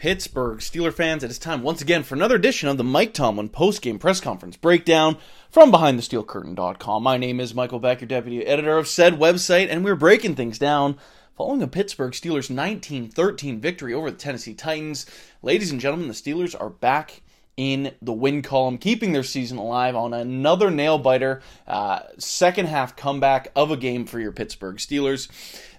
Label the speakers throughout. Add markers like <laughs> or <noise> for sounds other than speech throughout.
Speaker 1: Pittsburgh Steeler fans, it is time once again for another edition of the Mike Tomlin post-game press conference breakdown from BehindTheSteelCurtain.com. My name is Michael Beck, your deputy editor of said website, and we're breaking things down following a Pittsburgh Steelers 19-13 victory over the Tennessee Titans. Ladies and gentlemen, the Steelers are back in the win column, keeping their season alive on another nail biter, uh, second half comeback of a game for your Pittsburgh Steelers.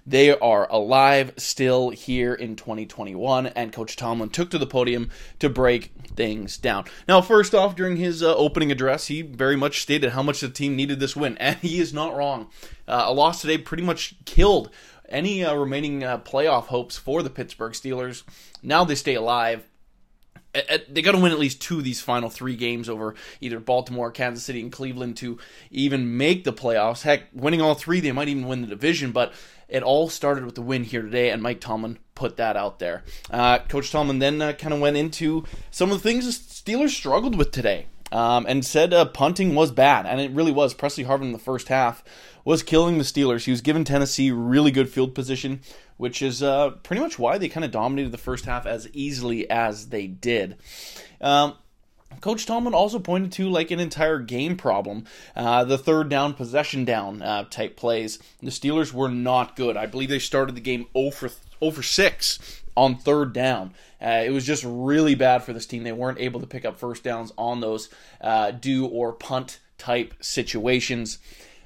Speaker 1: They are alive still here in 2021, and Coach Tomlin took to the podium to break things down. Now, first off, during his uh, opening address, he very much stated how much the team needed this win, and he is not wrong. Uh, a loss today pretty much killed any uh, remaining uh, playoff hopes for the Pittsburgh Steelers. Now they stay alive they got to win at least two of these final three games over either Baltimore, Kansas City, and Cleveland to even make the playoffs. Heck, winning all three, they might even win the division. But it all started with the win here today, and Mike Tomlin put that out there. Uh, Coach Tomlin then uh, kind of went into some of the things the Steelers struggled with today. Um, and said uh, punting was bad, and it really was. Pressley Harvin in the first half was killing the Steelers. He was giving Tennessee really good field position, which is uh, pretty much why they kind of dominated the first half as easily as they did. Um, Coach Tomlin also pointed to like an entire game problem, uh, the third down, possession down uh, type plays. The Steelers were not good. I believe they started the game 0 for, 0 for 6 on third down. Uh, it was just really bad for this team. They weren't able to pick up first downs on those uh, do or punt type situations.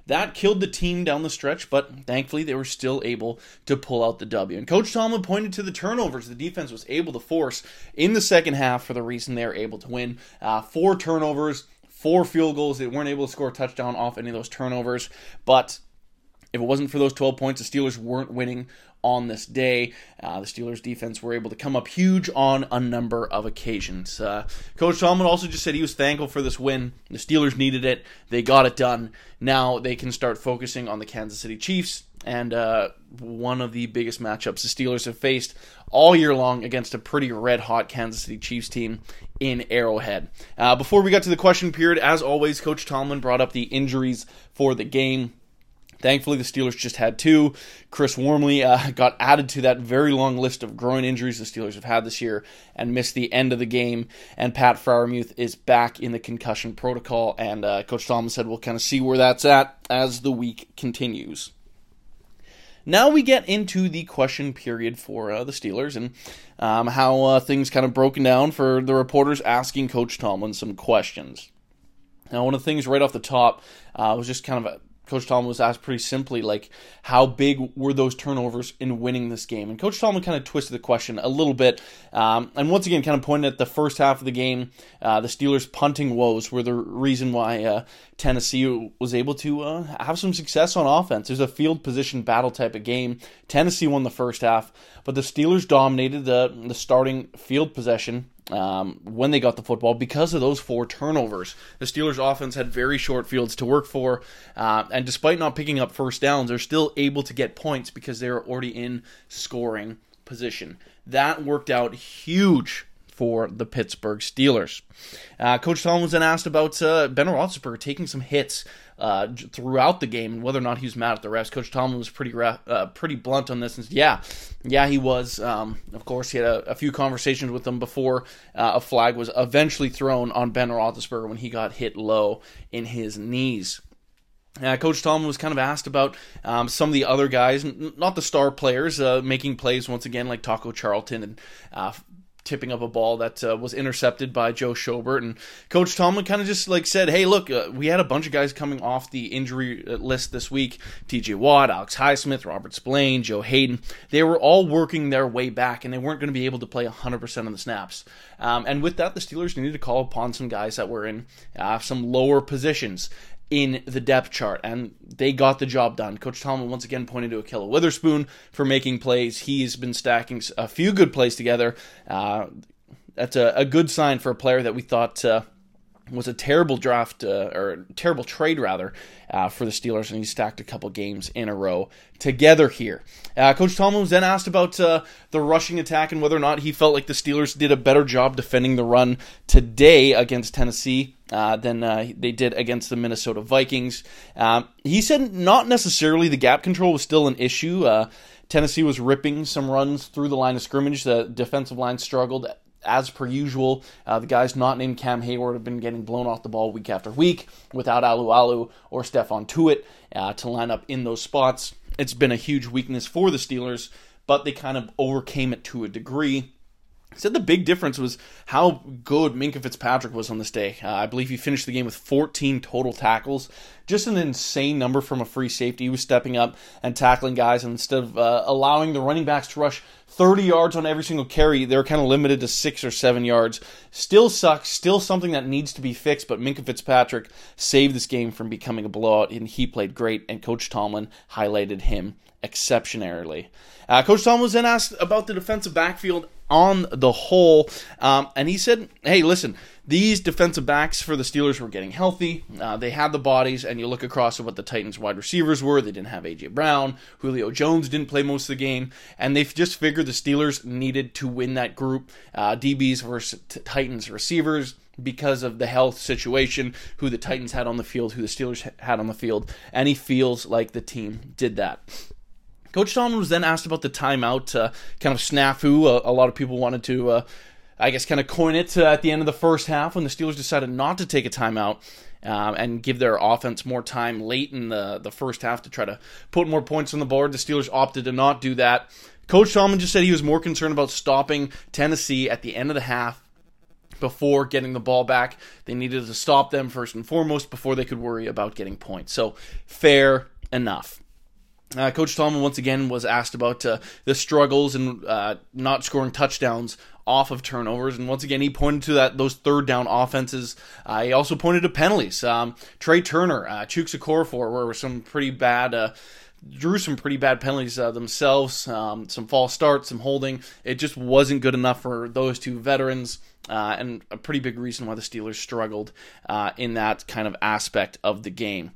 Speaker 1: That killed the team down the stretch, but thankfully they were still able to pull out the W. And Coach Tomlin pointed to the turnovers the defense was able to force in the second half for the reason they were able to win. Uh, four turnovers, four field goals. They weren't able to score a touchdown off any of those turnovers, but if it wasn't for those 12 points, the Steelers weren't winning on this day. Uh, the Steelers defense were able to come up huge on a number of occasions. Uh, Coach Tomlin also just said he was thankful for this win. The Steelers needed it. They got it done. Now they can start focusing on the Kansas City Chiefs and uh, one of the biggest matchups the Steelers have faced all year long against a pretty red hot Kansas City Chiefs team in Arrowhead. Uh, before we got to the question period, as always, Coach Tomlin brought up the injuries for the game. Thankfully, the Steelers just had two. Chris Wormley uh, <laughs> got added to that very long list of groin injuries the Steelers have had this year and missed the end of the game. And Pat Freiermuth is back in the concussion protocol. And uh, Coach Tomlin said we'll kind of see where that's at as the week continues. Now we get into the question period for uh, the Steelers and um, how uh, things kind of broken down for the reporters asking Coach Tomlin some questions. Now, one of the things right off the top uh, was just kind of a Coach Tomlin was asked pretty simply, like, how big were those turnovers in winning this game? And Coach Tomlin kind of twisted the question a little bit, um, and once again, kind of pointed at the first half of the game. Uh, the Steelers' punting woes were the reason why uh, Tennessee was able to uh, have some success on offense. There's a field position battle type of game. Tennessee won the first half, but the Steelers dominated the the starting field possession um, when they got the football because of those four turnovers. The Steelers' offense had very short fields to work for, uh, and despite not picking up first downs, they're still able to get points because they're already in scoring position. That worked out huge for the Pittsburgh Steelers. Uh, Coach Tomlin was then asked about uh, Ben Roethlisberger taking some hits uh, throughout the game and whether or not he was mad at the refs. Coach Tomlin was pretty uh, pretty blunt on this and said, yeah, yeah, he was. Um, of course, he had a, a, few conversations with them before uh, a flag was eventually thrown on Ben Roethlisberger when he got hit low in his knees. Uh, Coach Tomlin was kind of asked about um, some of the other guys, not the star players, uh, making plays once again, like Taco Charlton and uh, tipping up a ball that uh, was intercepted by Joe Schobert. And Coach Tomlin kind of just like said, "Hey, look, uh, we had a bunch of guys coming off the injury uh, list this week: T.J. Watt, Alex Highsmith, Robert Spillane, Joe Haden. They were all working their way back, and they weren't going to be able to play 100% of the snaps. Um, and with that, the Steelers needed to call upon some guys that were in uh, some lower positions." In the depth chart, and they got the job done. Coach Tomlin once again pointed to Ahkello Witherspoon for making plays. He's been stacking a few good plays together. Uh, that's a, a, good sign for a player that we thought uh, was a terrible draft uh, or terrible trade rather uh, for the Steelers, and he stacked a couple games in a row together here. Uh, Coach Tomlin was then asked about uh, the rushing attack and whether or not he felt like the Steelers did a better job defending the run today against Tennessee. Uh, than uh, they did against the Minnesota Vikings. Um, he said not necessarily the gap control was still an issue. Tennessee was ripping some runs through the line of scrimmage. The defensive line struggled as per usual, uh, the guys not named Cam Hayward have been getting blown off the ball week after week without Alualu or Stephon Tuitt uh, to line up in those spots. It's been a huge weakness for the Steelers, but they kind of overcame it to a degree. Said the big difference was how good Minkah Fitzpatrick was on this day. Uh, I believe he finished the game with 14 total tackles. Just an insane number from a free safety. He was stepping up and tackling guys, and instead of uh, allowing the running backs to rush 30 yards on every single carry, they're kind of limited to six or seven yards. Still sucks, still something that needs to be fixed, but Minkah Fitzpatrick saved this game from becoming a blowout, and he played great, and Coach Tomlin highlighted him exceptionally. Uh, Coach Tomlin was then asked about the defensive backfield on the whole. Um, and he said, hey, listen, these defensive backs for the Steelers were getting healthy. Uh, they had the bodies, and you look across at what the Titans' wide receivers were. They didn't have A.J. Brown. Julio Jones didn't play most of the game. And they just figured the Steelers needed to win that group. Uh, DBs versus t- Titans receivers because of the health situation, who the Titans had on the field, who the Steelers had on the field, and he feels like the team did that. Coach Tomlin was then asked about the timeout uh, kind of snafu. Uh, a lot of people wanted to, uh, I guess, kind of coin it uh, at the end of the first half when the Steelers decided not to take a timeout. Um, and give their offense more time late in the, the first half to try to put more points on the board. The Steelers opted to not do that. Coach Tomlin just said he was more concerned about stopping Tennessee at the end of the half before getting the ball back. They needed to stop them first and foremost before they could worry about getting points. So, fair enough. Uh, Coach Tomlin once again was asked about uh, the struggles and uh, not scoring touchdowns off of turnovers, and once again he pointed to that those third down offenses. Uh, he also pointed to penalties. Um, Trai Turner, uh, Chuks Okorafor were some pretty bad. Uh, drew some pretty bad penalties uh, themselves, um, some false starts, some holding. It just wasn't good enough for those two veterans, uh, and a pretty big reason why the Steelers struggled uh, in that kind of aspect of the game.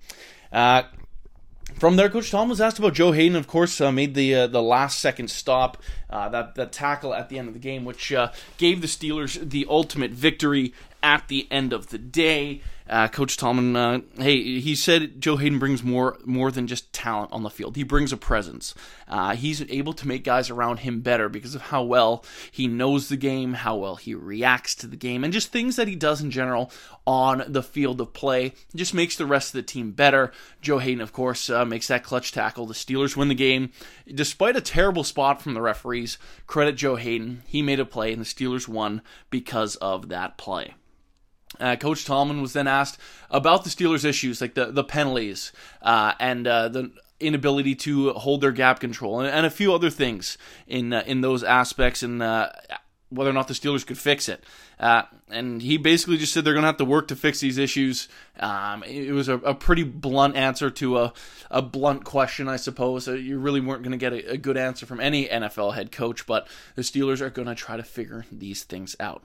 Speaker 1: From there, Coach Tom was asked about Joe Haden. Of course, uh, made the uh, the last second stop, uh, that that tackle at the end of the game, which uh, gave the Steelers the ultimate victory at the end of the day. Uh, Coach Tomlin, uh, hey, he said Joe Haden brings more more than just talent on the field. He brings a presence. Uh, he's able to make guys around him better because of how well he knows the game, how well he reacts to the game, and just things that he does in general on the field of play. Just makes the rest of the team better. Joe Haden, of course, uh, makes that clutch tackle. The Steelers win the game despite a terrible spot from the referees. Credit Joe Haden; He made a play, and the Steelers won because of that play. Uh, Coach Tomlin was then asked about the Steelers' issues, like the the penalties uh, and uh, the inability to hold their gap control, and, and a few other things in uh, in those aspects, and uh, whether or not the Steelers could fix it. Uh, and he basically just said they're going to have to work to fix these issues. Um, it was a, a, pretty blunt answer to a, a blunt question, I suppose. you really weren't going to get a, a good answer from any NFL head coach, but the Steelers are going to try to figure these things out.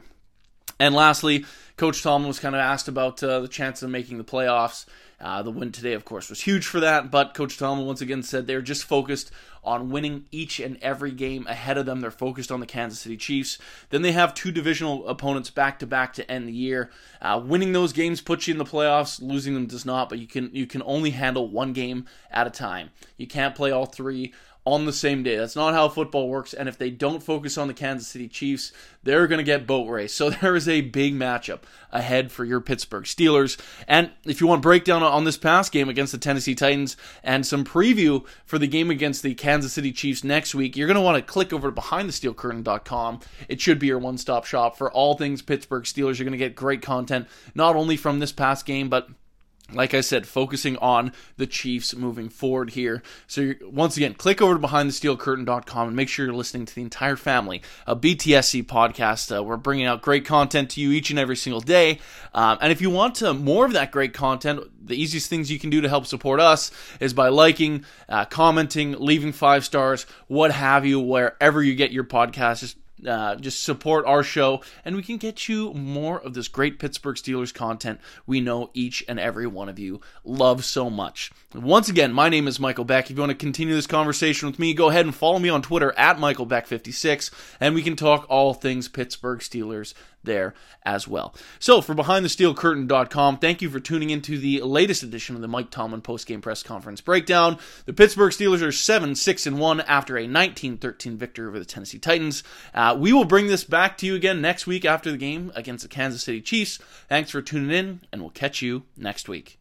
Speaker 1: And lastly, Coach Tomlin was kind of asked about uh, the chance of making the playoffs. Uh, the win today, of course, was huge for that, but Coach Tomlin once again said they're just focused on winning each and every game ahead of them. They're focused on the Kansas City Chiefs. Then they have two divisional opponents back to back to end the year. Uh, winning those games puts you in the playoffs. Losing them does not, but you can you can only handle one game at a time. You can't play all three on the same day. That's not how football works. And if they don't focus on the Kansas City Chiefs, they're going to get boat race. So <laughs> there is a big matchup ahead for your Pittsburgh Steelers. And if you want breakdown on this past game against the Tennessee Titans and some preview for the game against the Kansas City Chiefs next week, you're going to want to click over to behindthesteelcurtain.com. It should be your one-stop shop for all things Pittsburgh Steelers. You're going to get great content not only from this past game, but like I said, focusing on the Chiefs moving forward here. So, once again, click over to behindthesteelcurtain.com and make sure you're listening to the entire family of BTSC podcast. Uh, we're bringing out great content to you each and every single day. Um, and if you want to, more of that great content, the easiest things you can do to help support us is by liking, uh, commenting, leaving five stars, what have you, wherever you get your podcast. Just uh, just support our show, and we can get you more of this great Pittsburgh Steelers content we know each and every one of you love so much. Once again, my name is Michael Beck. If you want to continue this conversation with me, go ahead and follow me on Twitter at MichaelBeck56, and we can talk all things Pittsburgh Steelers there as well. So, for BehindTheSteelCurtain.com, thank you for tuning into the latest edition of the Mike Tomlin postgame press conference breakdown. The Pittsburgh Steelers are 7 6 and 1 after a 19 13 victory over the Tennessee Titans. Uh, we will bring this back to you again next week after the game against the Kansas City Chiefs. Thanks for tuning in, and we'll catch you next week.